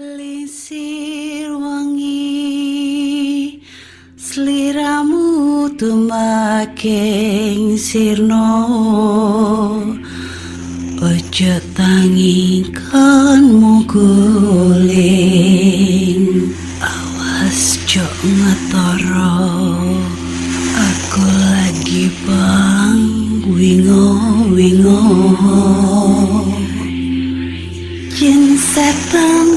Lisir wangi Seliramu tumaking sirno. Ojo tangi kan muguling Awas jok ngetoro. Aku lagi bang wingo wingo. Jin setan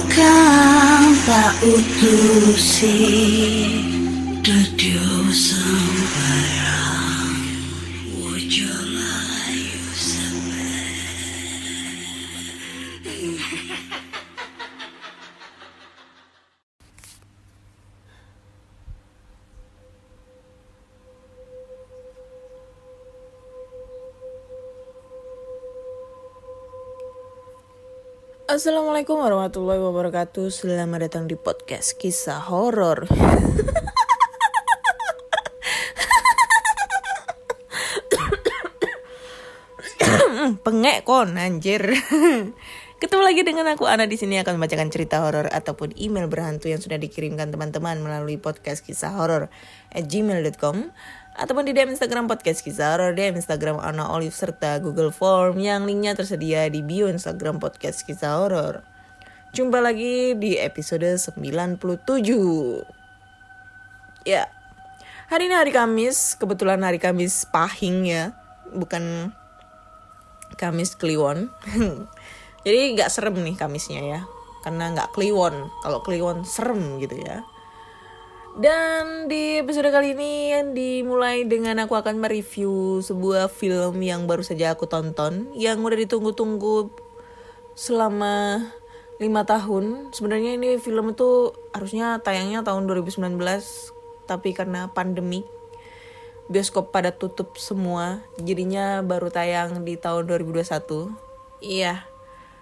tak Dudu Assalamualaikum warahmatullahi wabarakatuh. Selamat datang di podcast kisah horor. Pengek kon anjir. Ketemu lagi dengan aku Ana di sini akan membacakan cerita horor ataupun email berhantu yang sudah dikirimkan teman-teman melalui podcast kisah horor at gmail.com ataupun di DM Instagram podcast horor, DM Instagram Ana Olive serta Google Form yang linknya tersedia di bio Instagram podcast kisah horor. Jumpa lagi di episode 97. Ya, hari ini hari Kamis, kebetulan hari Kamis pahing ya, bukan Kamis Kliwon. Jadi nggak serem nih Kamisnya ya, karena nggak Kliwon. Kalau Kliwon serem gitu ya. Dan di episode kali ini dimulai dengan aku akan mereview sebuah film yang baru saja aku tonton yang udah ditunggu-tunggu selama lima tahun. Sebenarnya ini film itu harusnya tayangnya tahun 2019 tapi karena pandemi bioskop pada tutup semua jadinya baru tayang di tahun 2021. Iya.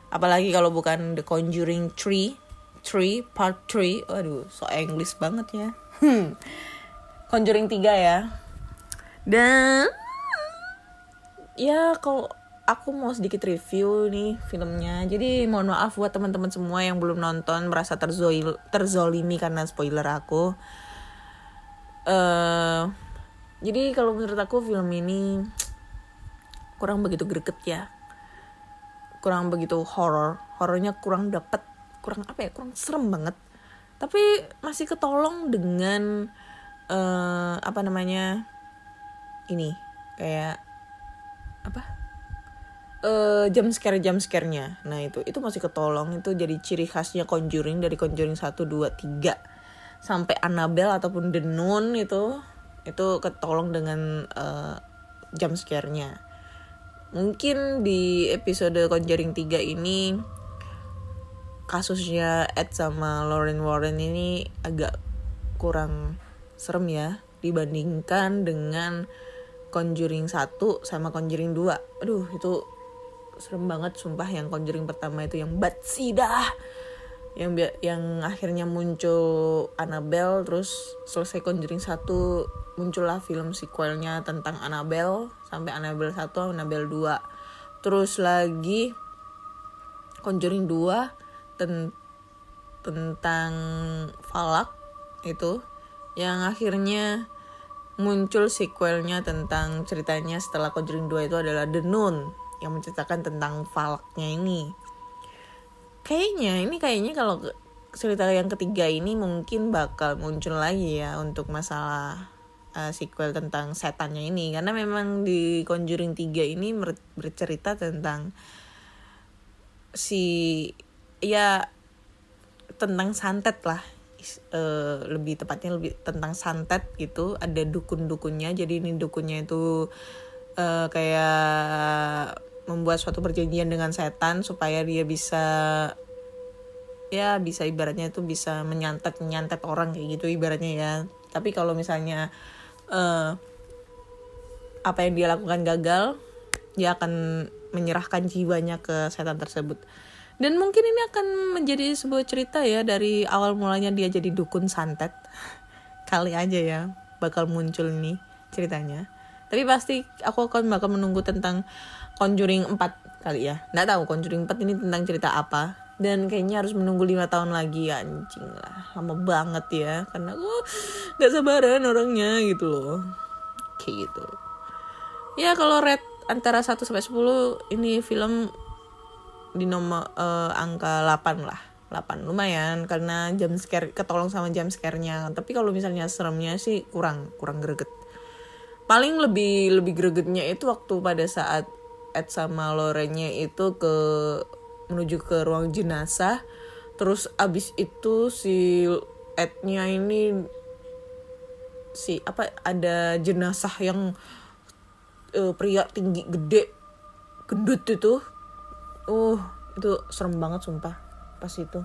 Apalagi kalau bukan The Conjuring 3 3 part 3 waduh so English banget ya hmm. Conjuring 3 ya. Dan ya kalau aku mau sedikit review nih filmnya. Jadi mohon maaf buat teman-teman semua yang belum nonton merasa terzoil, terzolimi karena spoiler aku. Uh, jadi kalau menurut aku film ini kurang begitu greget ya. Kurang begitu horror. Horornya kurang dapet. Kurang apa ya? Kurang serem banget tapi masih ketolong dengan uh, apa namanya ini kayak apa? Uh, jam scare jam scare-nya. Nah itu itu masih ketolong. Itu jadi ciri khasnya Conjuring dari Conjuring 1 2 3 sampai Annabelle ataupun The Nun itu itu ketolong dengan uh, jam scare-nya. Mungkin di episode Conjuring 3 ini kasusnya Ed sama Lauren Warren ini agak kurang serem ya dibandingkan dengan Conjuring 1 sama Conjuring 2. Aduh, itu serem banget sumpah yang Conjuring pertama itu yang Batsida yang yang akhirnya muncul Annabelle terus selesai Conjuring 1 muncullah film sequelnya tentang Annabelle sampai Annabelle 1 Annabelle 2 terus lagi Conjuring 2 ten tentang falak itu yang akhirnya muncul sequelnya tentang ceritanya setelah Conjuring 2 itu adalah The Nun yang menceritakan tentang falaknya ini. Kayaknya ini kayaknya kalau cerita yang ketiga ini mungkin bakal muncul lagi ya untuk masalah uh, sequel tentang setannya ini karena memang di Conjuring 3 ini bercerita tentang si ya tentang santet lah. Uh, lebih tepatnya lebih tentang santet gitu. Ada dukun-dukunnya. Jadi ini dukunnya itu uh, kayak membuat suatu perjanjian dengan setan supaya dia bisa ya bisa ibaratnya itu bisa menyantet menyantet orang kayak gitu ibaratnya ya. Tapi kalau misalnya uh, apa yang dia lakukan gagal dia akan menyerahkan jiwanya ke setan tersebut dan mungkin ini akan menjadi sebuah cerita ya dari awal mulanya dia jadi dukun santet. Kali aja ya bakal muncul nih ceritanya. Tapi pasti aku akan bakal menunggu tentang Conjuring 4 kali ya. Nggak tahu Conjuring 4 ini tentang cerita apa. dan kayaknya harus menunggu lima tahun lagi anjing lah lama banget ya karena gue nggak sabaran orangnya gitu loh kayak gitu ya kalau red antara 1 sampai 10 ini film di nomor eh, angka 8 lah. 8 lumayan karena jam scare ketolong sama jam scare-nya. Tapi kalau misalnya seremnya sih kurang kurang greget. Paling lebih lebih gregetnya itu waktu pada saat Ed sama Lorenya itu ke menuju ke ruang jenazah. Terus abis itu si Ednya ini si apa ada jenazah yang eh, pria tinggi gede gendut itu uh itu serem banget sumpah. Pas itu.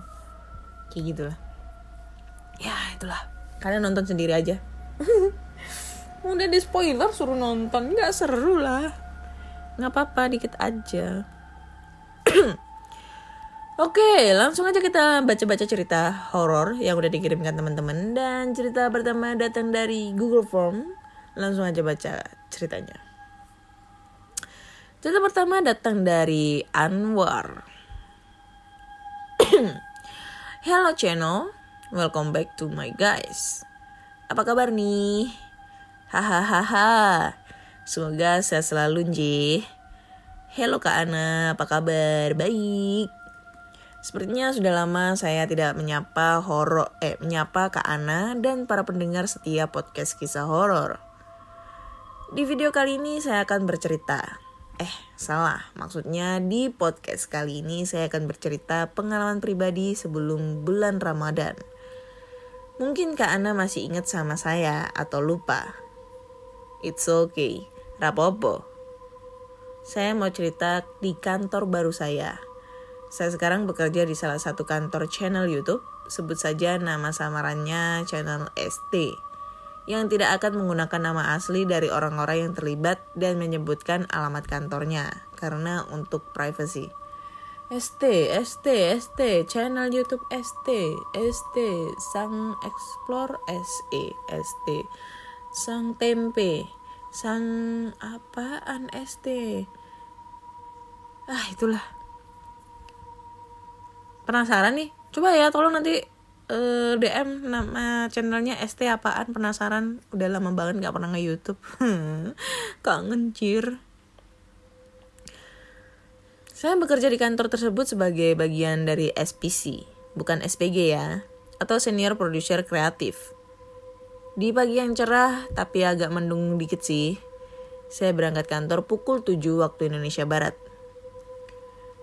Kayak gitulah. Ya itulah. Kalian nonton sendiri aja. Udah di spoiler suruh nonton. Nggak seru lah. Nggak apa-apa dikit aja. Oke, langsung aja kita baca-baca cerita horor yang udah dikirimkan teman-teman. Dan cerita pertama datang dari Google Form. Langsung aja baca ceritanya. Cerita pertama datang dari Anwar. Hello channel, welcome back to my guys. Apa kabar nih? Hahaha. Semoga sehat selalu, Nji. Hello Kak Ana, apa kabar? Baik. Sepertinya sudah lama saya tidak menyapa horor eh menyapa Kak Ana dan para pendengar setia podcast kisah horor. Di video kali ini saya akan bercerita. Eh, salah. Maksudnya di podcast kali ini saya akan bercerita pengalaman pribadi sebelum bulan Ramadan. Mungkin Kak Ana masih ingat sama saya atau lupa. It's okay. Rapopo. Saya mau cerita di kantor baru saya. Saya sekarang bekerja di salah satu kantor channel YouTube, sebut saja nama samarannya channel ST, yang tidak akan menggunakan nama asli dari orang-orang yang terlibat dan menyebutkan alamat kantornya, karena untuk privacy. ST, ST, ST, channel YouTube ST, ST, Sang Explore SE, ST, Sang Tempe, Sang apaan ST? Ah, itulah penasaran nih coba ya tolong nanti eh, DM nama channelnya ST apaan? Penasaran. Udah lama banget nggak pernah nge YouTube kangen cir. Saya bekerja di kantor tersebut sebagai bagian dari SPC bukan SPG ya atau senior producer kreatif. Di pagi yang cerah tapi agak mendung dikit sih saya berangkat kantor pukul 7 waktu Indonesia Barat.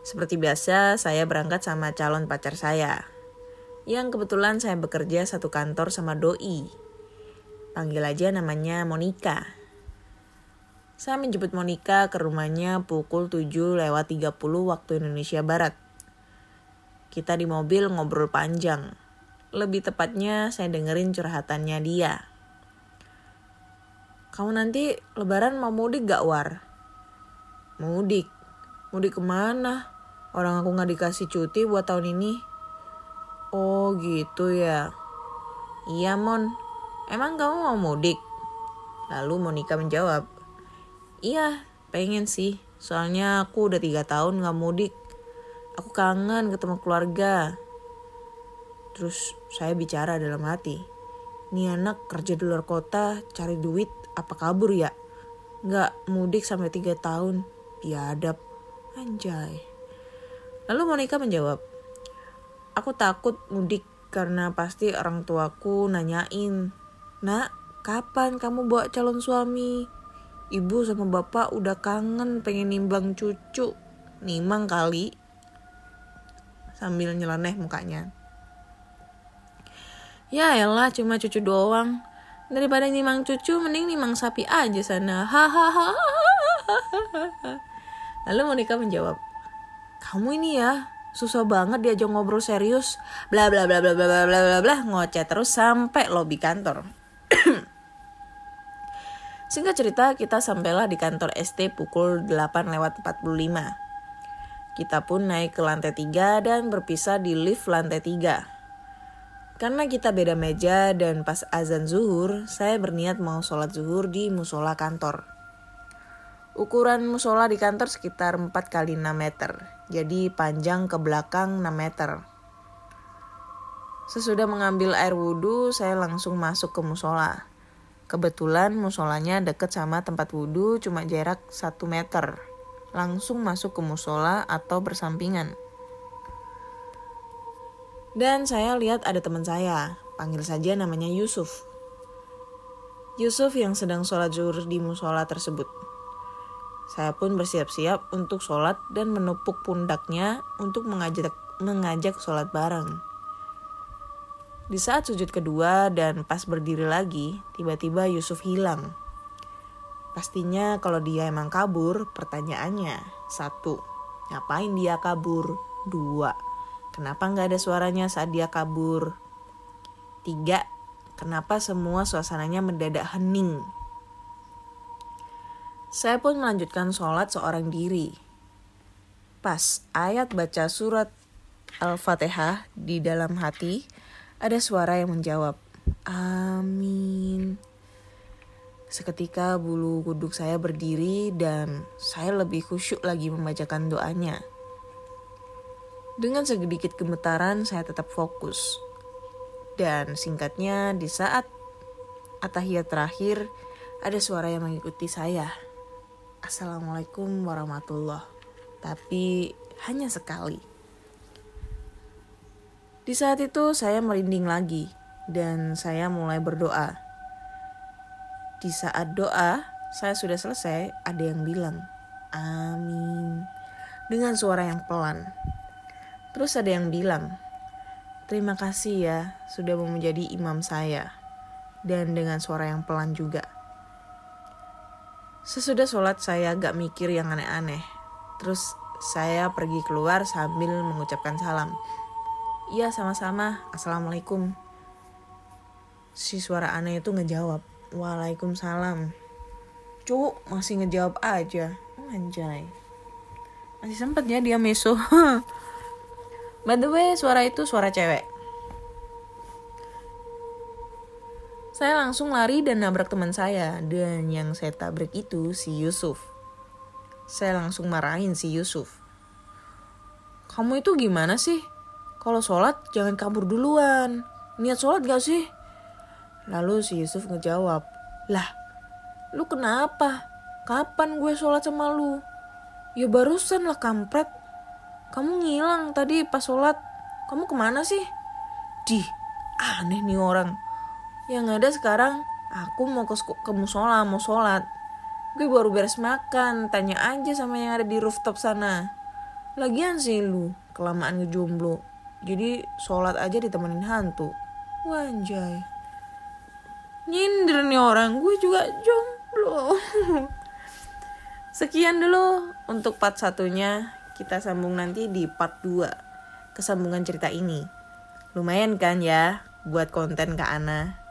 Seperti biasa, saya berangkat sama calon pacar saya. Yang kebetulan saya bekerja satu kantor sama Doi. Panggil aja namanya Monica. Saya menjemput Monica ke rumahnya pukul 7 lewat 30 waktu Indonesia Barat. Kita di mobil ngobrol panjang. Lebih tepatnya saya dengerin curhatannya dia. Kamu nanti lebaran mau mudik gak War? Mudik? Mudik ke mana? Orang aku nggak dikasih cuti buat tahun ini. Oh gitu ya. Iya Mon, emang kamu mau mudik? Lalu Monica menjawab, Iya, pengen sih. Soalnya aku udah tiga tahun gak mudik. Aku kangen ketemu keluarga. Terus saya bicara dalam hati. Nih anak kerja di luar kota, cari duit, apa kabur ya? Gak mudik sampai tiga tahun. Biadab. Anjay. Lalu Monica menjawab, Aku takut mudik karena pasti orang tuaku nanyain, Nak, kapan kamu bawa calon suami? Ibu sama bapak udah kangen pengen nimbang cucu. Nimang kali. Sambil nyeleneh mukanya. Ya elah cuma cucu doang. Daripada nimang cucu mending nimang sapi aja sana. Hahaha. Lalu Monica menjawab, kamu ini ya susah banget diajak ngobrol serius bla bla bla bla bla bla bla bla ngoceh terus sampai lobi kantor Singkat cerita, kita sampailah di kantor ST pukul 8 lewat 45. Kita pun naik ke lantai 3 dan berpisah di lift lantai 3. Karena kita beda meja dan pas azan zuhur, saya berniat mau sholat zuhur di musola kantor. Ukuran musola di kantor sekitar 4 kali 6 meter Jadi panjang ke belakang 6 meter. Sesudah mengambil air wudhu, saya langsung masuk ke musola. Kebetulan musolanya deket sama tempat wudhu cuma jarak 1 meter. Langsung masuk ke musola atau bersampingan. Dan saya lihat ada teman saya, panggil saja namanya Yusuf. Yusuf yang sedang sholat zuhur di musola tersebut. Saya pun bersiap-siap untuk sholat dan menepuk pundaknya untuk mengajak, mengajak sholat bareng. Di saat sujud kedua dan pas berdiri lagi, tiba-tiba Yusuf hilang. Pastinya kalau dia emang kabur, pertanyaannya satu, ngapain dia kabur? Dua, kenapa nggak ada suaranya saat dia kabur? Tiga, kenapa semua suasananya mendadak hening? Saya pun melanjutkan sholat seorang diri. Pas ayat baca surat Al-Fatihah di dalam hati, ada suara yang menjawab, Amin. Seketika bulu kuduk saya berdiri dan saya lebih khusyuk lagi membacakan doanya. Dengan sedikit gemetaran saya tetap fokus. Dan singkatnya di saat atahiyat terakhir ada suara yang mengikuti saya. Assalamualaikum warahmatullah. Tapi hanya sekali. Di saat itu saya merinding lagi dan saya mulai berdoa. Di saat doa, saya sudah selesai, ada yang bilang, "Amin." Dengan suara yang pelan. Terus ada yang bilang, "Terima kasih ya sudah mau menjadi imam saya." Dan dengan suara yang pelan juga. Sesudah sholat saya gak mikir yang aneh-aneh. Terus saya pergi keluar sambil mengucapkan salam. Iya sama-sama, Assalamualaikum. Si suara aneh itu ngejawab, Waalaikumsalam. Cuk, masih ngejawab aja. Anjay. Masih sempet ya dia meso. By the way, suara itu suara cewek. Saya langsung lari dan nabrak teman saya dan yang saya tabrak itu si Yusuf. Saya langsung marahin si Yusuf. Kamu itu gimana sih? Kalau sholat jangan kabur duluan. Niat sholat gak sih? Lalu si Yusuf ngejawab, Lah, lu kenapa? Kapan gue sholat sama lu? Ya barusan lah kampret. Kamu ngilang tadi pas sholat. Kamu ke mana sih? Dih, aneh nih orang. Yang ada sekarang aku mau ke, ke musola, mau sholat. Gue baru beres makan, tanya aja sama yang ada di rooftop sana. Lagian sih lu, kelamaan ngejomblo. Jadi sholat aja ditemenin hantu. Wanjay. Nyindir nih orang, gue juga jomblo. Sekian dulu untuk part satunya. Kita sambung nanti di part 2. Kesambungan cerita ini. Lumayan kan ya buat konten Kak Ana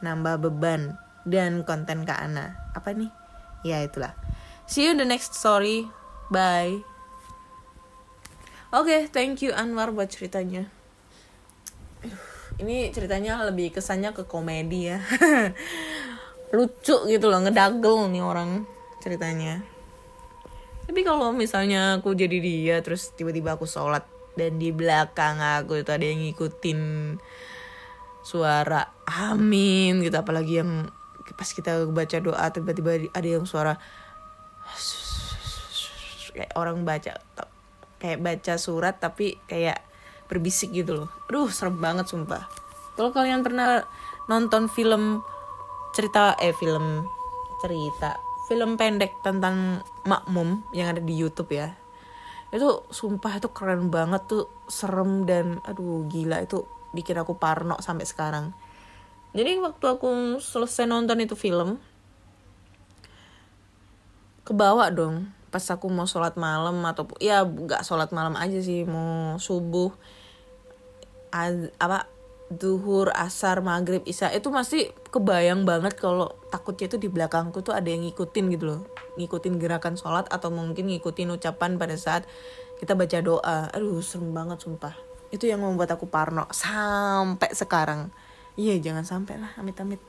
nambah beban dan konten Kak Ana. Apa nih? Ya itulah. See you in the next story. Bye. Oke, okay, thank you Anwar buat ceritanya. Ini ceritanya lebih kesannya ke komedi ya. Lucu gitu loh, ngedagel nih orang ceritanya. Tapi kalau misalnya aku jadi dia terus tiba-tiba aku sholat dan di belakang aku itu ada yang ngikutin suara amin gitu apalagi yang pas kita baca doa tiba-tiba ada yang suara kayak orang baca kayak baca surat tapi kayak berbisik gitu loh. Aduh serem banget sumpah. Kalau kalian pernah nonton film cerita eh film cerita film pendek tentang makmum yang ada di YouTube ya itu sumpah itu keren banget tuh serem dan aduh gila itu bikin aku parno sampai sekarang. Jadi waktu aku selesai nonton itu film kebawa dong pas aku mau sholat malam atau ya nggak sholat malam aja sih mau subuh ad, apa duhur asar maghrib isya itu masih kebayang banget kalau takutnya itu di belakangku tuh ada yang ngikutin gitu loh. Ngikutin gerakan sholat atau mungkin ngikutin ucapan pada saat kita baca doa. Aduh serem banget sumpah itu yang membuat aku parno sampai sekarang. Iya jangan sampai lah amit-amit.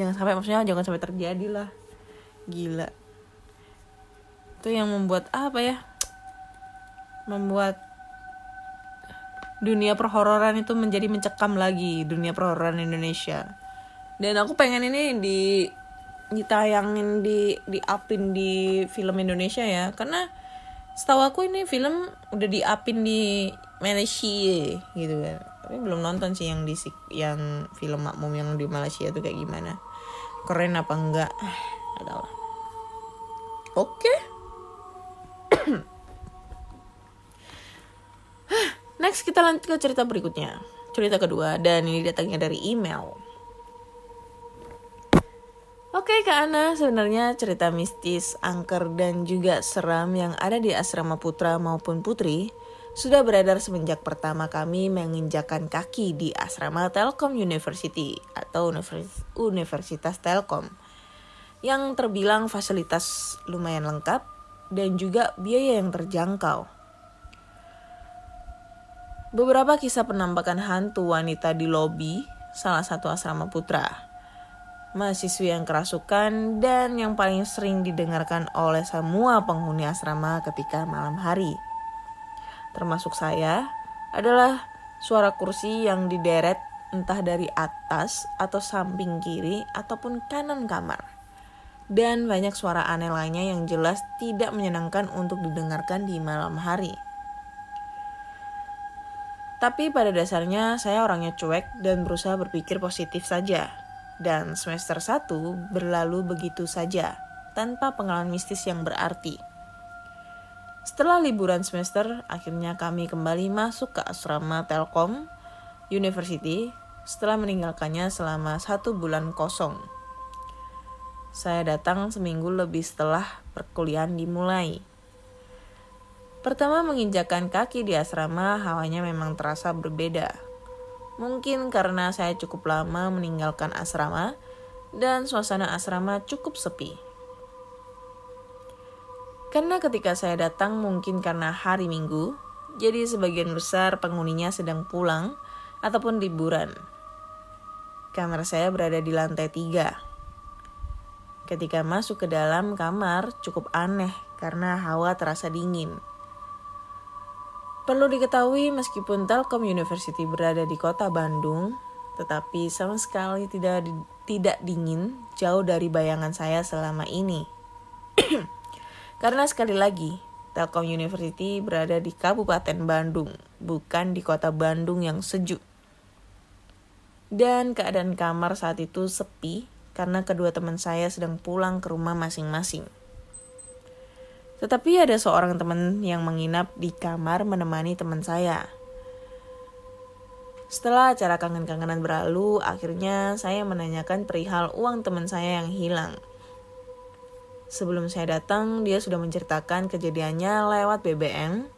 Jangan sampai maksudnya jangan sampai terjadi lah. Gila. Itu yang membuat apa ya membuat dunia perhororan itu menjadi mencekam lagi dunia perhororan Indonesia. Dan aku pengen ini di ditayangin di di upin di film Indonesia ya. Karena setahu aku ini film udah di upin di Malaysia gitu kan. Tapi belum nonton sih yang di yang film makmum yang di Malaysia tuh kayak gimana. Keren apa enggak? Nggak tahu. Lah oke. Next kita lanjut ke cerita berikutnya. Cerita kedua dan ini datangnya dari email. Oke Kak Ana, sebenarnya cerita mistis, angker, dan juga seram yang ada di asrama putra maupun putri sudah beredar semenjak pertama kami menginjakan kaki di asrama Telkom University atau Universitas Telkom yang terbilang fasilitas lumayan lengkap dan juga biaya yang terjangkau. Beberapa kisah penampakan hantu wanita di lobi salah satu asrama putra mahasiswi yang kerasukan, dan yang paling sering didengarkan oleh semua penghuni asrama ketika malam hari. Termasuk saya, adalah suara kursi yang dideret entah dari atas atau samping kiri ataupun kanan kamar. Dan banyak suara aneh lainnya yang jelas tidak menyenangkan untuk didengarkan di malam hari. Tapi pada dasarnya saya orangnya cuek dan berusaha berpikir positif saja dan semester 1 berlalu begitu saja, tanpa pengalaman mistis yang berarti. Setelah liburan semester, akhirnya kami kembali masuk ke asrama Telkom University setelah meninggalkannya selama satu bulan kosong. Saya datang seminggu lebih setelah perkuliahan dimulai. Pertama menginjakan kaki di asrama, hawanya memang terasa berbeda Mungkin karena saya cukup lama meninggalkan asrama dan suasana asrama cukup sepi. Karena ketika saya datang mungkin karena hari Minggu, jadi sebagian besar penghuninya sedang pulang ataupun liburan. Kamar saya berada di lantai tiga. Ketika masuk ke dalam kamar cukup aneh karena hawa terasa dingin. Perlu diketahui meskipun Telkom University berada di kota Bandung, tetapi sama sekali tidak tidak dingin jauh dari bayangan saya selama ini. Karena sekali lagi, Telkom University berada di Kabupaten Bandung, bukan di kota Bandung yang sejuk. Dan keadaan kamar saat itu sepi karena kedua teman saya sedang pulang ke rumah masing-masing. Tetapi ada seorang teman yang menginap di kamar menemani teman saya. Setelah acara kangen-kangenan berlalu, akhirnya saya menanyakan perihal uang teman saya yang hilang. Sebelum saya datang, dia sudah menceritakan kejadiannya lewat BBM,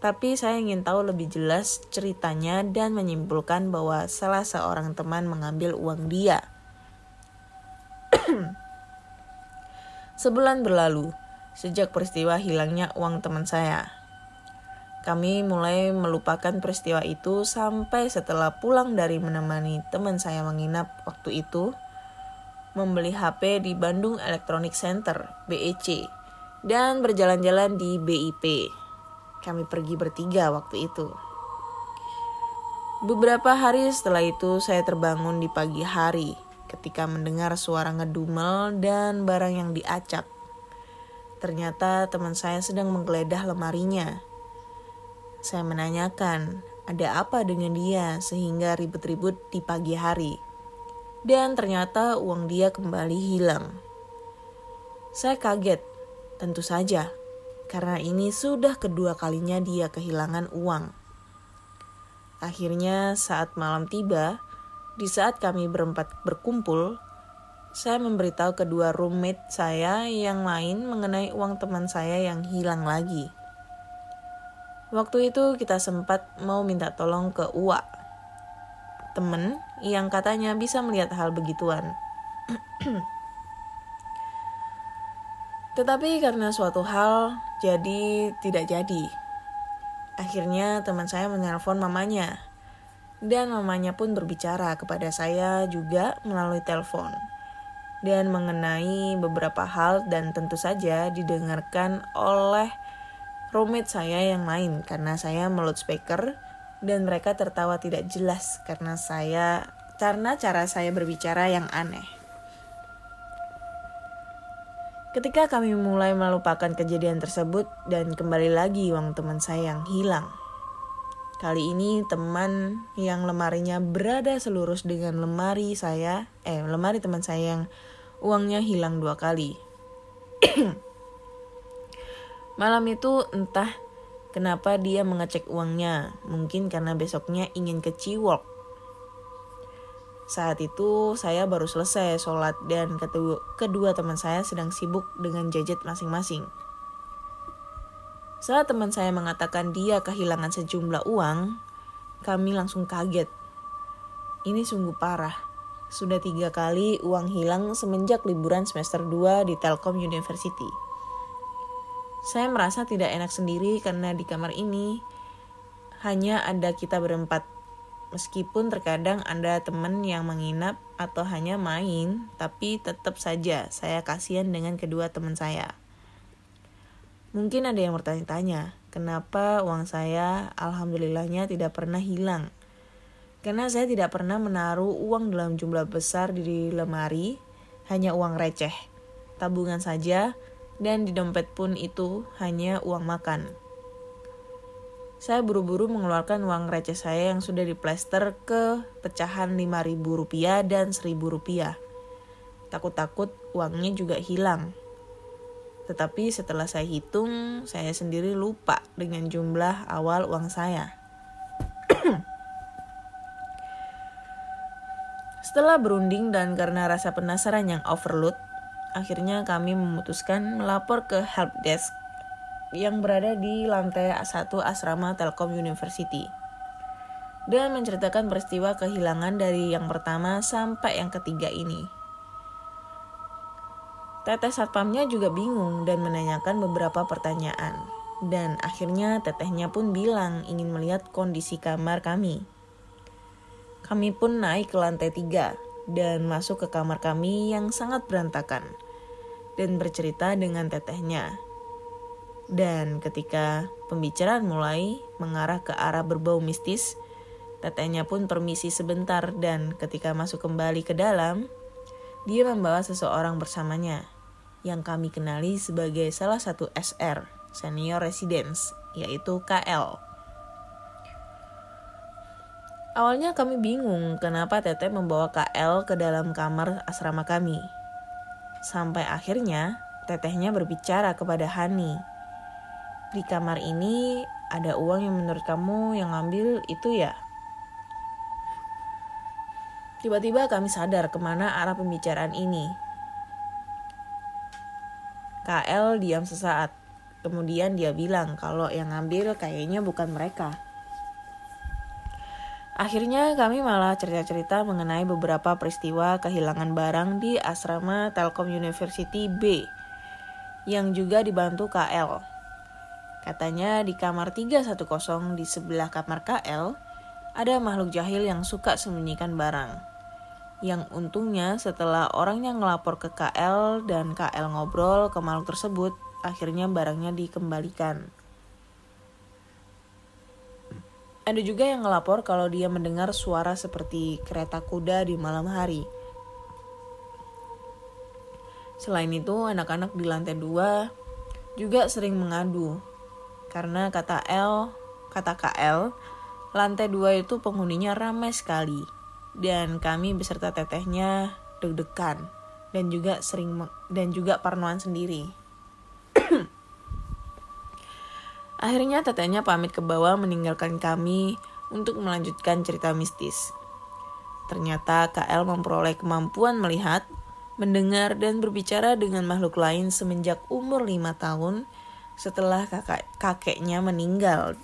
tapi saya ingin tahu lebih jelas ceritanya dan menyimpulkan bahwa salah seorang teman mengambil uang dia. Sebulan berlalu, sejak peristiwa hilangnya uang teman saya. Kami mulai melupakan peristiwa itu sampai setelah pulang dari menemani teman saya menginap waktu itu, membeli HP di Bandung Electronic Center, BEC, dan berjalan-jalan di BIP. Kami pergi bertiga waktu itu. Beberapa hari setelah itu saya terbangun di pagi hari ketika mendengar suara ngedumel dan barang yang diacak Ternyata teman saya sedang menggeledah lemarinya. Saya menanyakan, ada apa dengan dia sehingga ribut-ribut di pagi hari. Dan ternyata uang dia kembali hilang. Saya kaget, tentu saja, karena ini sudah kedua kalinya dia kehilangan uang. Akhirnya saat malam tiba, di saat kami berempat berkumpul, saya memberitahu kedua roommate saya yang lain mengenai uang teman saya yang hilang lagi. Waktu itu kita sempat mau minta tolong ke Uwa, temen yang katanya bisa melihat hal begituan. Tetapi karena suatu hal jadi tidak jadi. Akhirnya teman saya menelpon mamanya. Dan mamanya pun berbicara kepada saya juga melalui telepon dan mengenai beberapa hal dan tentu saja didengarkan oleh roommate saya yang lain karena saya meload speaker dan mereka tertawa tidak jelas karena saya karena cara saya berbicara yang aneh. Ketika kami mulai melupakan kejadian tersebut dan kembali lagi uang teman saya yang hilang. Kali ini teman yang lemarinya berada selurus dengan lemari saya, eh lemari teman saya yang uangnya hilang dua kali. Malam itu entah kenapa dia mengecek uangnya, mungkin karena besoknya ingin ke Ciwok saat itu saya baru selesai sholat dan kedua, teman saya sedang sibuk dengan jajet masing-masing. Saat teman saya mengatakan dia kehilangan sejumlah uang, kami langsung kaget. Ini sungguh parah. Sudah tiga kali uang hilang semenjak liburan semester 2 di Telkom University. Saya merasa tidak enak sendiri karena di kamar ini hanya ada kita berempat Meskipun terkadang ada teman yang menginap atau hanya main, tapi tetap saja saya kasihan dengan kedua teman saya. Mungkin ada yang bertanya-tanya, kenapa uang saya alhamdulillahnya tidak pernah hilang? Karena saya tidak pernah menaruh uang dalam jumlah besar di lemari, hanya uang receh, tabungan saja, dan di dompet pun itu hanya uang makan. Saya buru-buru mengeluarkan uang receh saya yang sudah diplester ke pecahan Rp5.000 dan Rp1.000. Takut-takut uangnya juga hilang. Tetapi setelah saya hitung, saya sendiri lupa dengan jumlah awal uang saya. Setelah berunding dan karena rasa penasaran yang overload, akhirnya kami memutuskan melapor ke helpdesk yang berada di lantai satu asrama Telkom University dan menceritakan peristiwa kehilangan dari yang pertama sampai yang ketiga ini. Teteh satpamnya juga bingung dan menanyakan beberapa pertanyaan. Dan akhirnya tetehnya pun bilang ingin melihat kondisi kamar kami. Kami pun naik ke lantai tiga dan masuk ke kamar kami yang sangat berantakan. Dan bercerita dengan tetehnya dan ketika pembicaraan mulai mengarah ke arah berbau mistis, tetehnya pun permisi sebentar dan ketika masuk kembali ke dalam, dia membawa seseorang bersamanya yang kami kenali sebagai salah satu SR, Senior Residence, yaitu KL. Awalnya kami bingung kenapa Teteh membawa KL ke dalam kamar asrama kami. Sampai akhirnya tetehnya berbicara kepada Hani di kamar ini ada uang yang menurut kamu yang ngambil itu ya? Tiba-tiba kami sadar ke mana arah pembicaraan ini. KL diam sesaat. Kemudian dia bilang kalau yang ngambil kayaknya bukan mereka. Akhirnya kami malah cerita-cerita mengenai beberapa peristiwa kehilangan barang di asrama Telkom University B yang juga dibantu KL. Katanya di kamar 310 di sebelah kamar KL, ada makhluk jahil yang suka sembunyikan barang. Yang untungnya setelah orangnya ngelapor ke KL dan KL ngobrol ke makhluk tersebut, akhirnya barangnya dikembalikan. Ada juga yang ngelapor kalau dia mendengar suara seperti kereta kuda di malam hari. Selain itu, anak-anak di lantai dua juga sering mengadu karena kata L, kata KL, lantai dua itu penghuninya ramai sekali. Dan kami beserta tetehnya deg-degan dan juga sering dan juga parnoan sendiri. Akhirnya tetehnya pamit ke bawah meninggalkan kami untuk melanjutkan cerita mistis. Ternyata KL memperoleh kemampuan melihat, mendengar, dan berbicara dengan makhluk lain semenjak umur lima tahun setelah kakak kakeknya meninggal.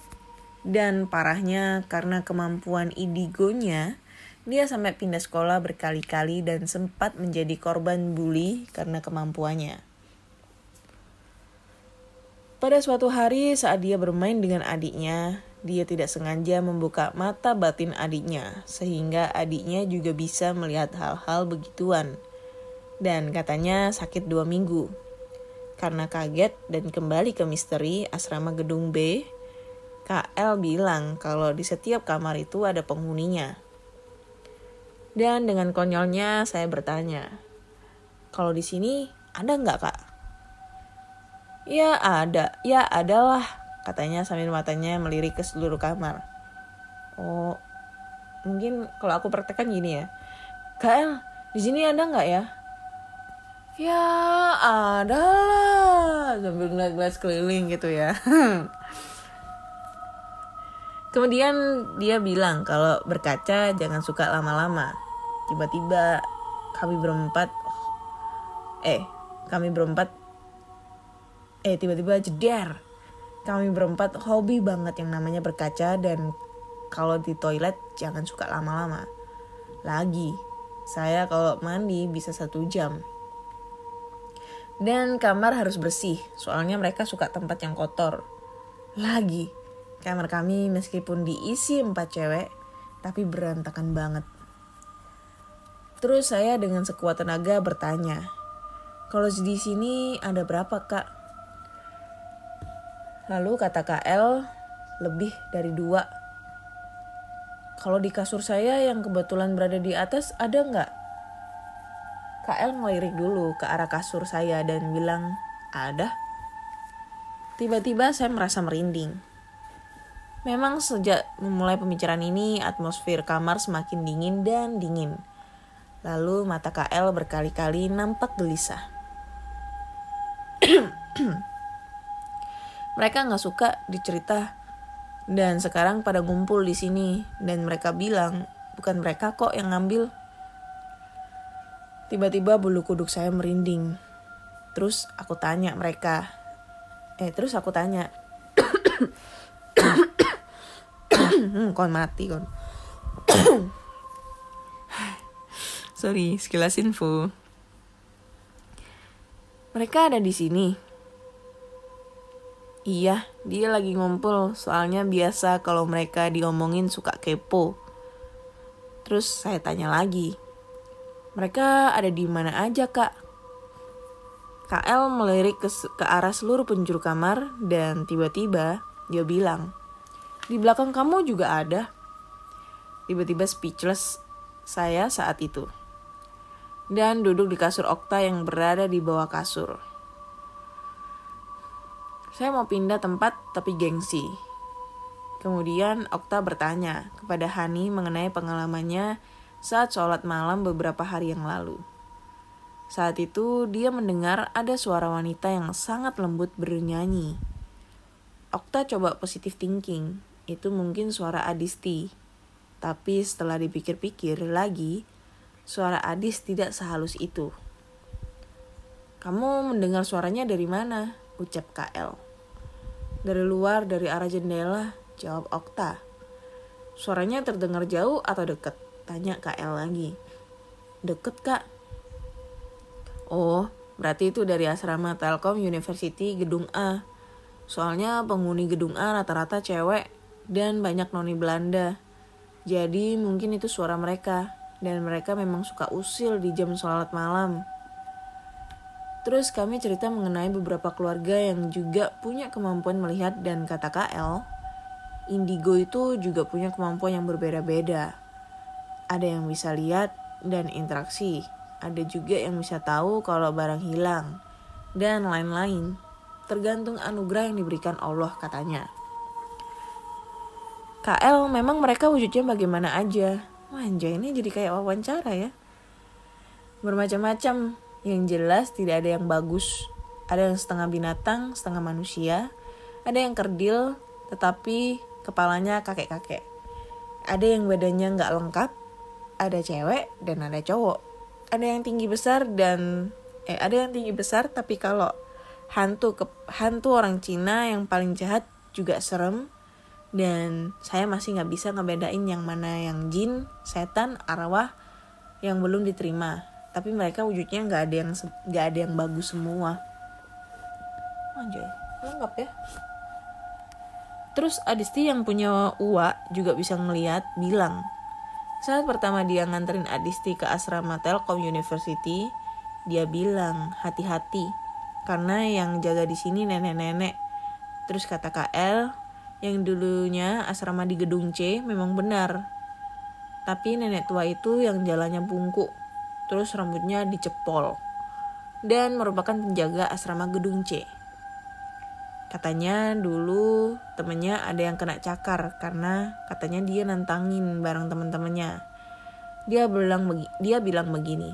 Dan parahnya karena kemampuan indigonya, dia sampai pindah sekolah berkali-kali dan sempat menjadi korban bully karena kemampuannya. Pada suatu hari saat dia bermain dengan adiknya, dia tidak sengaja membuka mata batin adiknya, sehingga adiknya juga bisa melihat hal-hal begituan. Dan katanya sakit dua minggu. Karena kaget dan kembali ke misteri asrama gedung B, KL bilang kalau di setiap kamar itu ada penghuninya. Dan dengan konyolnya saya bertanya, kalau di sini ada nggak kak? Ya ada, ya adalah, katanya sambil matanya melirik ke seluruh kamar. Oh, mungkin kalau aku praktekkan gini ya. KL, di sini ada nggak ya? Ya ada lah sambil ngeliat-ngeliat sekeliling gitu ya. Kemudian dia bilang kalau berkaca jangan suka lama-lama. Tiba-tiba kami berempat, eh kami berempat, eh tiba-tiba jeder. Kami berempat hobi banget yang namanya berkaca dan kalau di toilet jangan suka lama-lama. Lagi, saya kalau mandi bisa satu jam. Dan kamar harus bersih, soalnya mereka suka tempat yang kotor. Lagi, kamar kami meskipun diisi empat cewek, tapi berantakan banget. Terus saya dengan sekuat tenaga bertanya, kalau di sini ada berapa kak? Lalu kata KL, lebih dari dua. Kalau di kasur saya yang kebetulan berada di atas ada nggak? KL ngelirik dulu ke arah kasur saya dan bilang, ada. Tiba-tiba saya merasa merinding. Memang sejak memulai pembicaraan ini, atmosfer kamar semakin dingin dan dingin. Lalu mata KL berkali-kali nampak gelisah. mereka nggak suka dicerita dan sekarang pada ngumpul di sini dan mereka bilang bukan mereka kok yang ngambil Tiba-tiba bulu kuduk saya merinding. Terus aku tanya mereka. Eh, terus aku tanya. hmm, kon mati kon. Sorry, sekilas info. Mereka ada di sini. Iya, dia lagi ngumpul. Soalnya biasa kalau mereka diomongin suka kepo. Terus saya tanya lagi, mereka ada di mana aja, Kak? KL melirik ke, ke arah seluruh penjuru kamar dan tiba-tiba dia bilang, di belakang kamu juga ada. Tiba-tiba speechless saya saat itu. Dan duduk di kasur Okta yang berada di bawah kasur. Saya mau pindah tempat tapi gengsi. Kemudian Okta bertanya kepada Hani mengenai pengalamannya saat sholat malam beberapa hari yang lalu. Saat itu dia mendengar ada suara wanita yang sangat lembut bernyanyi. Okta coba positif thinking, itu mungkin suara Adisti. Tapi setelah dipikir-pikir lagi, suara Adis tidak sehalus itu. Kamu mendengar suaranya dari mana? Ucap KL. Dari luar, dari arah jendela, jawab Okta. Suaranya terdengar jauh atau dekat? Tanya KL lagi. Deket kak. Oh, berarti itu dari asrama Telkom University gedung A. Soalnya penghuni gedung A rata-rata cewek dan banyak noni Belanda. Jadi mungkin itu suara mereka. Dan mereka memang suka usil di jam sholat malam. Terus kami cerita mengenai beberapa keluarga yang juga punya kemampuan melihat dan kata KL, indigo itu juga punya kemampuan yang berbeda-beda. Ada yang bisa lihat dan interaksi. Ada juga yang bisa tahu kalau barang hilang. Dan lain-lain. Tergantung anugerah yang diberikan Allah katanya. KL memang mereka wujudnya bagaimana aja. Wanja ini jadi kayak wawancara ya. Bermacam-macam. Yang jelas tidak ada yang bagus. Ada yang setengah binatang, setengah manusia. Ada yang kerdil, tetapi kepalanya kakek-kakek. Ada yang badannya nggak lengkap, ada cewek dan ada cowok ada yang tinggi besar dan eh ada yang tinggi besar tapi kalau hantu ke hantu orang Cina yang paling jahat juga serem dan saya masih nggak bisa ngebedain yang mana yang jin setan arwah yang belum diterima tapi mereka wujudnya nggak ada yang nggak ada yang bagus semua anjay lengkap ya terus Adisti yang punya uwa juga bisa ngeliat bilang saat pertama dia nganterin Adisti ke asrama Telkom University, dia bilang, hati-hati, karena yang jaga di sini nenek-nenek. Terus kata KL, yang dulunya asrama di gedung C memang benar. Tapi nenek tua itu yang jalannya bungkuk, terus rambutnya dicepol. Dan merupakan penjaga asrama gedung C. Katanya dulu temennya ada yang kena cakar karena katanya dia nantangin bareng teman-temannya. Dia bilang dia bilang begini.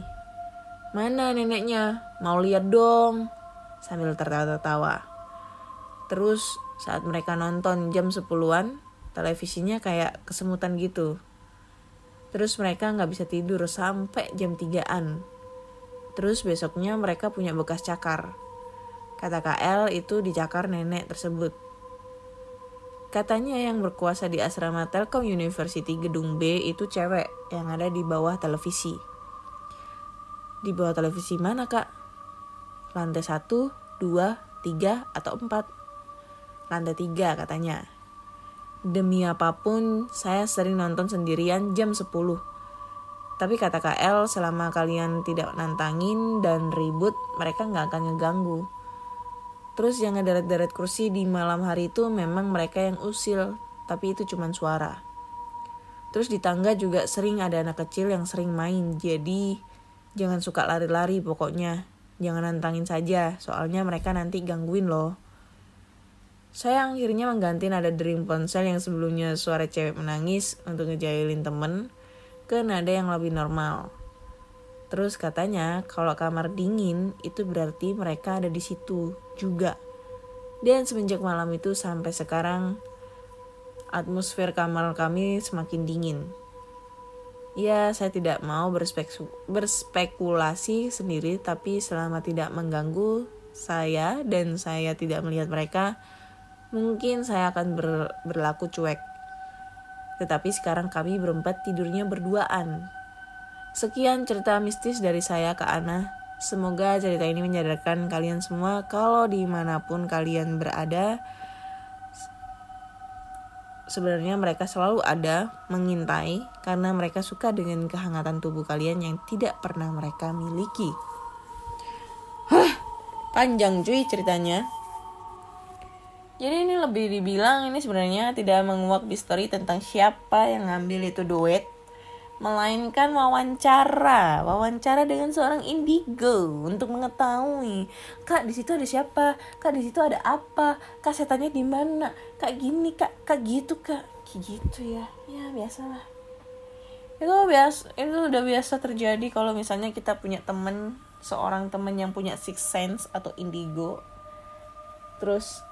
Mana neneknya? Mau lihat dong. Sambil tertawa-tawa. Terus saat mereka nonton jam 10-an, televisinya kayak kesemutan gitu. Terus mereka nggak bisa tidur sampai jam 3-an. Terus besoknya mereka punya bekas cakar. Kata KL itu dicakar nenek tersebut. Katanya yang berkuasa di asrama Telkom University gedung B itu cewek yang ada di bawah televisi. Di bawah televisi mana kak? Lantai 1, 2, 3, atau 4? Lantai 3 katanya. Demi apa pun, saya sering nonton sendirian jam 10. Tapi kata KL, selama kalian tidak nantangin dan ribut, mereka nggak akan ngeganggu. Terus yang ngederet-deret kursi di malam hari itu memang mereka yang usil, tapi itu cuman suara. Terus di tangga juga sering ada anak kecil yang sering main, jadi jangan suka lari-lari pokoknya. Jangan nantangin saja, soalnya mereka nanti gangguin loh. Saya akhirnya mengganti nada dering ponsel yang sebelumnya suara cewek menangis untuk ngejailin temen ke nada yang lebih normal. Terus katanya kalau kamar dingin itu berarti mereka ada di situ juga. Dan semenjak malam itu sampai sekarang atmosfer kamar kami semakin dingin. Ya, saya tidak mau berspeku- berspekulasi sendiri tapi selama tidak mengganggu saya dan saya tidak melihat mereka, mungkin saya akan ber- berlaku cuek. Tetapi sekarang kami berempat tidurnya berduaan. Sekian cerita mistis dari saya ke Ana. Semoga cerita ini menyadarkan kalian semua kalau di mana pun kalian berada, sebenarnya mereka selalu ada mengintai karena mereka suka dengan kehangatan tubuh kalian yang tidak pernah mereka miliki. Hah, panjang cuy ceritanya. Jadi ini lebih dibilang ini sebenarnya tidak menguak misteri tentang siapa yang ngambil itu duet melainkan wawancara. Wawancara dengan seorang indigo untuk mengetahui kak di situ ada siapa? Kak di situ ada apa? Kak setannya di mana? Kak gini kak. Kak gitu kak. Kayak gitu ya. Ya biasalah. Itu biasa itu udah biasa terjadi kalau misalnya kita punya temen seorang temen yang punya six sense atau indigo. Terus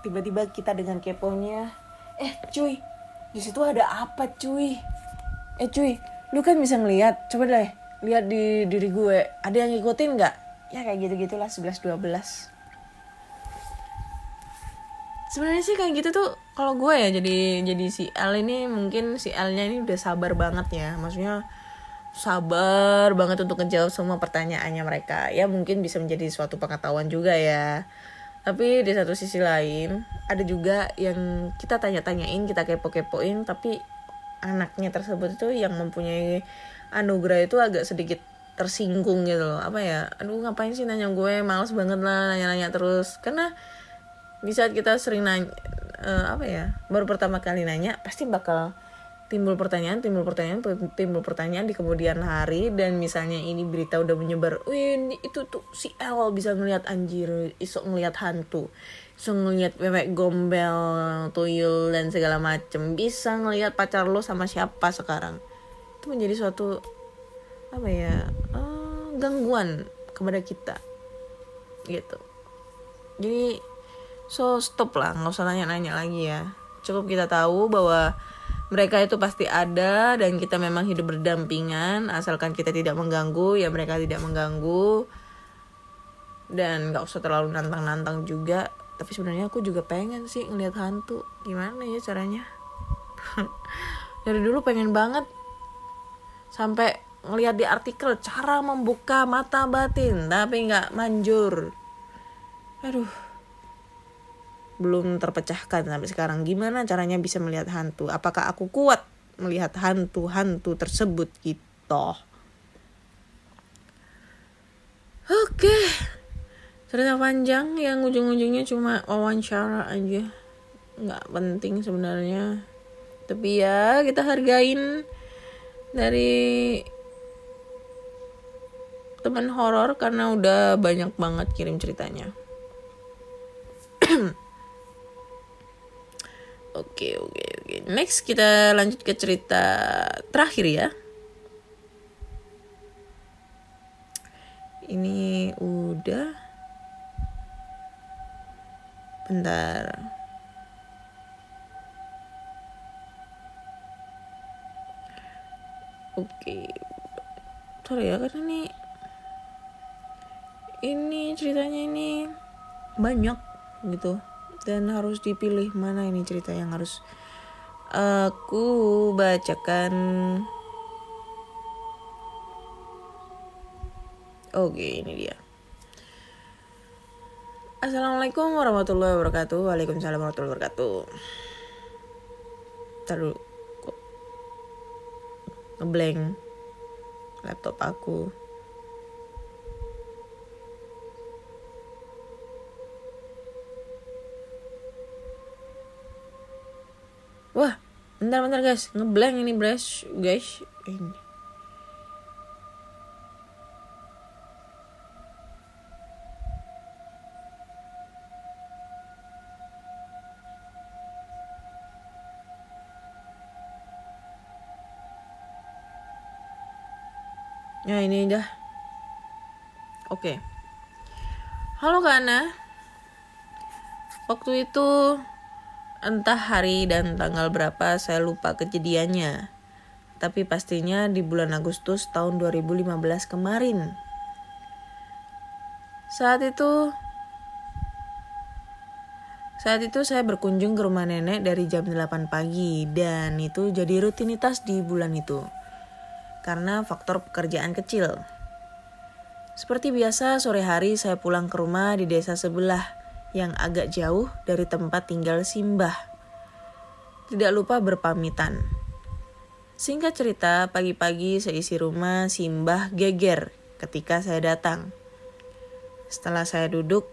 tiba-tiba kita dengan keponya eh cuy di situ ada apa cuy? Eh cuy lu kan bisa ngeliat coba deh lihat di diri gue ada yang ngikutin nggak? Ya kayak gitu gitulah 11 12 sebenarnya sih kayak gitu tuh kalau gue ya jadi jadi si L ini mungkin si L nya ini udah sabar banget ya maksudnya sabar banget untuk ngejawab semua pertanyaannya mereka. Ya mungkin bisa menjadi suatu pengetahuan juga ya tapi di satu sisi lain ada juga yang kita tanya-tanyain kita kepo-kepoin tapi anaknya tersebut itu yang mempunyai anugerah itu agak sedikit tersinggung gitu loh. Apa ya? Aduh ngapain sih nanya gue? Males banget lah nanya-nanya terus. Karena di saat kita sering nanya eh, apa ya? Baru pertama kali nanya pasti bakal timbul pertanyaan timbul pertanyaan timbul pertanyaan di kemudian hari dan misalnya ini berita udah menyebar ini- itu tuh si El bisa ngelihat anjir isok ngelihat hantu bisa ngelihat bebek gombel tuyul dan segala macem bisa ngelihat pacar lo sama siapa sekarang. Itu menjadi suatu apa ya eh, gangguan kepada kita gitu. Jadi so stop lah nggak usah nanya-nanya lagi ya. Cukup kita tahu bahwa mereka itu pasti ada dan kita memang hidup berdampingan. Asalkan kita tidak mengganggu ya mereka tidak mengganggu. Dan nggak usah terlalu nantang-nantang juga. Tapi sebenarnya aku juga pengen sih ngelihat hantu. Gimana ya caranya? Dari dulu pengen banget. Sampai ngelihat di artikel cara membuka mata batin tapi nggak manjur. Aduh belum terpecahkan sampai sekarang. Gimana caranya bisa melihat hantu? Apakah aku kuat melihat hantu-hantu tersebut gitu? Oke. Cerita panjang yang ujung-ujungnya cuma wawancara aja. Nggak penting sebenarnya. Tapi ya kita hargain dari teman horor karena udah banyak banget kirim ceritanya Oke oke oke. Next kita lanjut ke cerita terakhir ya. Ini udah. Bentar. Oke. Sorry ya karena ini ini ceritanya ini banyak gitu dan harus dipilih mana ini cerita yang harus aku bacakan. Oke, ini dia. Assalamualaikum warahmatullahi wabarakatuh. Waalaikumsalam warahmatullahi wabarakatuh. Taruh kok ngeblank laptop aku. Wah, bentar-bentar guys, ngeblank ini brush guys. Ini. Ya ini dah. Oke. Halo Kana. Waktu itu entah hari dan tanggal berapa saya lupa kejadiannya. Tapi pastinya di bulan Agustus tahun 2015 kemarin. Saat itu saat itu saya berkunjung ke rumah nenek dari jam 8 pagi dan itu jadi rutinitas di bulan itu. Karena faktor pekerjaan kecil. Seperti biasa sore hari saya pulang ke rumah di desa sebelah yang agak jauh dari tempat tinggal Simbah. Tidak lupa berpamitan. Singkat cerita, pagi-pagi seisi rumah Simbah geger ketika saya datang. Setelah saya duduk,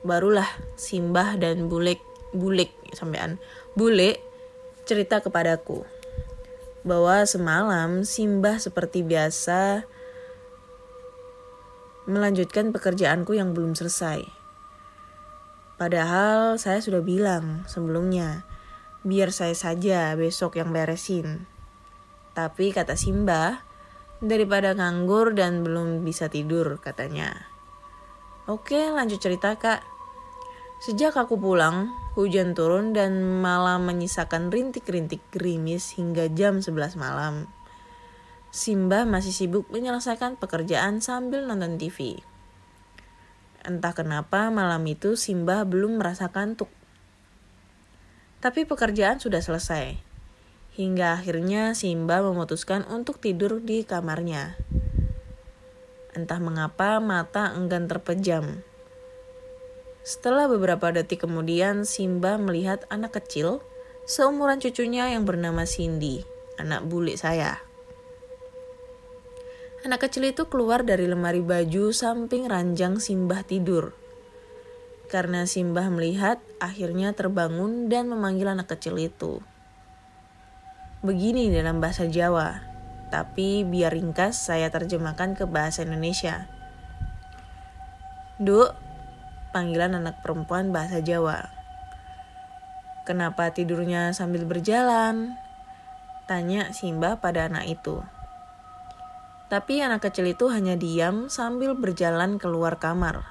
barulah Simbah dan Bulek, Bulek sampean, Bule cerita kepadaku bahwa semalam Simbah seperti biasa melanjutkan pekerjaanku yang belum selesai. Padahal saya sudah bilang sebelumnya, biar saya saja besok yang beresin. Tapi kata Simba, daripada nganggur dan belum bisa tidur katanya. Oke lanjut cerita kak. Sejak aku pulang, hujan turun dan malam menyisakan rintik-rintik gerimis hingga jam 11 malam. Simba masih sibuk menyelesaikan pekerjaan sambil nonton TV. Entah kenapa malam itu Simba belum merasa kantuk. Tapi pekerjaan sudah selesai. Hingga akhirnya Simba memutuskan untuk tidur di kamarnya. Entah mengapa mata enggan terpejam. Setelah beberapa detik kemudian Simba melihat anak kecil seumuran cucunya yang bernama Cindy, anak bule saya. Anak kecil itu keluar dari lemari baju samping ranjang Simbah tidur. Karena Simbah melihat, akhirnya terbangun dan memanggil anak kecil itu. Begini dalam bahasa Jawa, tapi biar ringkas saya terjemahkan ke bahasa Indonesia. Duk, panggilan anak perempuan bahasa Jawa. Kenapa tidurnya sambil berjalan? Tanya Simbah pada anak itu. Tapi anak kecil itu hanya diam sambil berjalan keluar kamar.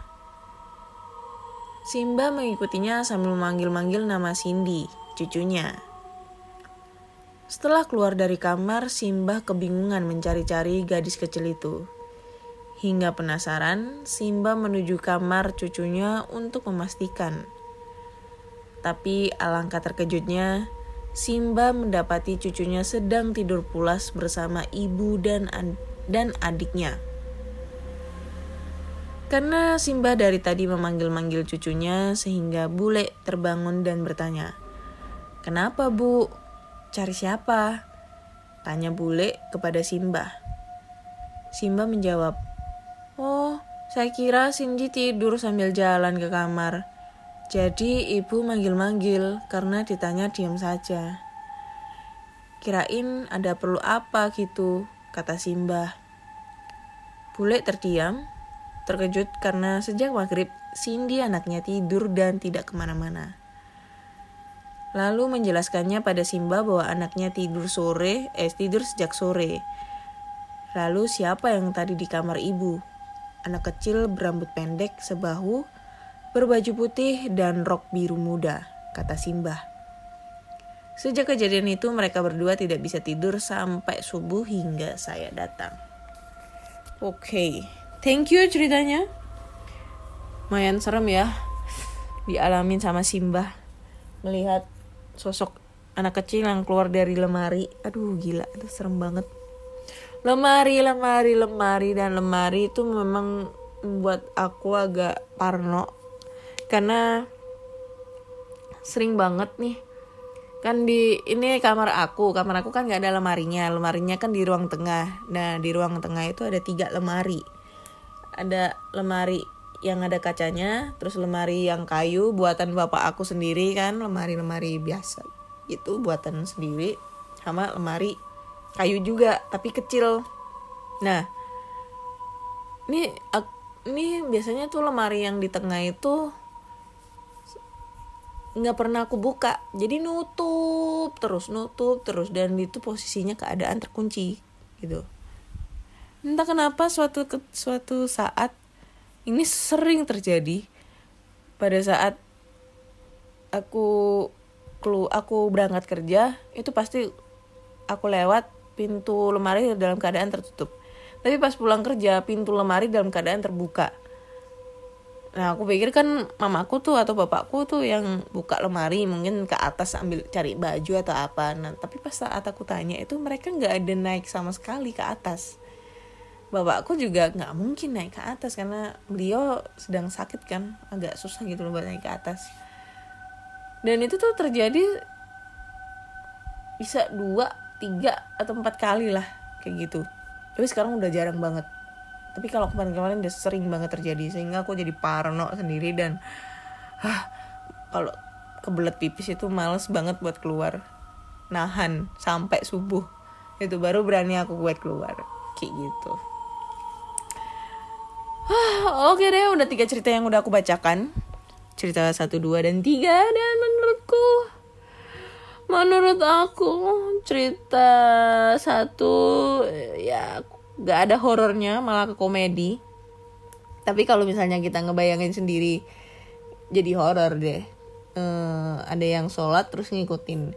Simba mengikutinya sambil memanggil-manggil nama Cindy, cucunya. Setelah keluar dari kamar, Simba kebingungan mencari-cari gadis kecil itu. Hingga penasaran, Simba menuju kamar cucunya untuk memastikan. Tapi alangkah terkejutnya, Simba mendapati cucunya sedang tidur pulas bersama ibu dan dan adiknya. Karena Simba dari tadi memanggil-manggil cucunya sehingga bule terbangun dan bertanya, Kenapa bu? Cari siapa? Tanya bule kepada Simba. Simba menjawab, Oh, Saya kira Cindy tidur sambil jalan ke kamar. Jadi ibu manggil-manggil karena ditanya diam saja. Kirain ada perlu apa gitu, kata Simbah. Bule terdiam, terkejut karena sejak maghrib Cindy anaknya tidur dan tidak ke mana-mana. Lalu menjelaskannya pada Simba bahwa anaknya tidur sore, eh tidur sejak sore. Lalu siapa yang tadi di kamar ibu? Anak kecil berambut pendek sebahu, berbaju putih dan rok biru muda, kata Simba. Sejak kejadian itu mereka berdua tidak bisa tidur sampai subuh hingga saya datang. Oke, okay. thank you ceritanya. Lumayan serem ya dialamin sama Simba melihat sosok anak kecil yang keluar dari lemari. Aduh gila, itu serem banget. Lemari, lemari, lemari dan lemari itu memang membuat aku agak parno karena sering banget nih kan di ini kamar aku. Kamar aku kan nggak ada lemarinya. Lemarinya kan di ruang tengah. Nah di ruang tengah itu ada tiga lemari. Ada lemari yang ada kacanya terus lemari yang kayu buatan bapak aku sendiri kan lemari-lemari biasa. Itu buatan sendiri sama lemari kayu juga tapi kecil. Nah ini ini biasanya tuh lemari yang di tengah itu nggak pernah aku buka. Jadi nutup terus nutup terus. Dan itu posisinya keadaan terkunci gitu. Entah kenapa suatu suatu saat ini sering terjadi. Pada saat aku aku berangkat kerja itu pasti aku lewat pintu lemari dalam keadaan tertutup. Tapi pas pulang kerja pintu lemari dalam keadaan terbuka Nah aku pikir kan mamaku tuh atau bapakku tuh yang buka lemari mungkin ke atas ambil cari baju atau apa. Nah tapi pas saat aku tanya itu mereka nggak ada naik sama sekali ke atas. Bapakku juga nggak mungkin naik ke atas karena beliau sedang sakit kan agak susah gitu loh buat naik ke atas. Dan itu tuh terjadi bisa dua, tiga atau empat kali lah kayak gitu. Tapi sekarang udah jarang banget tapi kalau kemarin-kemarin udah sering banget terjadi sehingga aku jadi parno sendiri dan ah kalau kebelet pipis itu males banget buat keluar. Nahan sampai subuh. Itu baru berani aku buat keluar. Kayak gitu. Ah, oke deh udah tiga cerita yang udah aku bacakan. Cerita satu dua dan tiga dan menurutku menurut aku cerita satu ya aku gak ada horornya malah ke komedi. Tapi kalau misalnya kita ngebayangin sendiri jadi horor deh. Uh, ada yang sholat terus ngikutin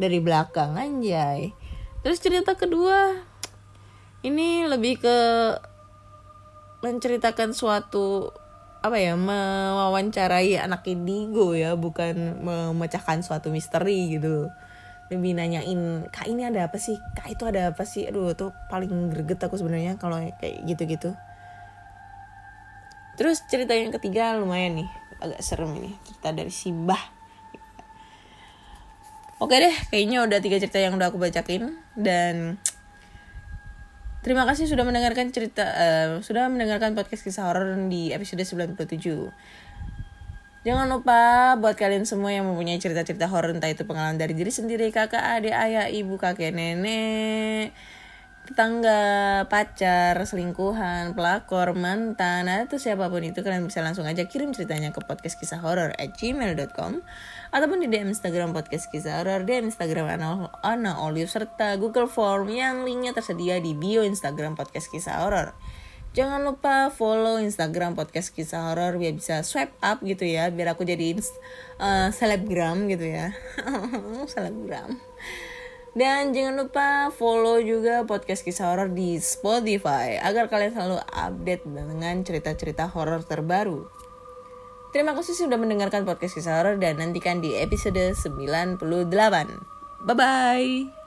dari belakang anjay. Terus cerita kedua ini lebih ke menceritakan suatu apa ya mewawancarai anak indigo ya bukan memecahkan suatu misteri gitu lebih nanyain kak ini ada apa sih? Kak itu ada apa sih? Aduh tuh paling greget aku sebenarnya kalau kayak gitu-gitu. Terus cerita yang ketiga lumayan nih agak serem ini cerita dari Simbah oke deh kayaknya udah tiga cerita yang udah aku bacakin dan Terima kasih sudah mendengarkan cerita uh, sudah mendengarkan podcast kisah horor di episode 97. Jangan lupa buat kalian semua yang mempunyai cerita-cerita horor entah itu pengalaman dari diri sendiri, kakak, adik, ayah, ibu, kakek, nenek, tetangga, pacar, selingkuhan, pelakor, mantan, atau siapa pun itu kalian bisa langsung aja kirim ceritanya ke podcast kisah horor at gmail.com ataupun di DM Instagram podcast kisah horor, DM Instagram Ana, Ana Olive serta Google Form yang linknya tersedia di bio Instagram podcast kisah horor. Jangan lupa follow Instagram podcast kisah horor biar bisa swipe up gitu ya, biar aku jadi uh, selebgram gitu ya. selebgram. Dan jangan lupa follow juga podcast kisah horor di Spotify agar kalian selalu update dengan cerita-cerita horor terbaru. Terima kasih sudah mendengarkan podcast kisah horor dan nantikan di episode 98. Bye bye.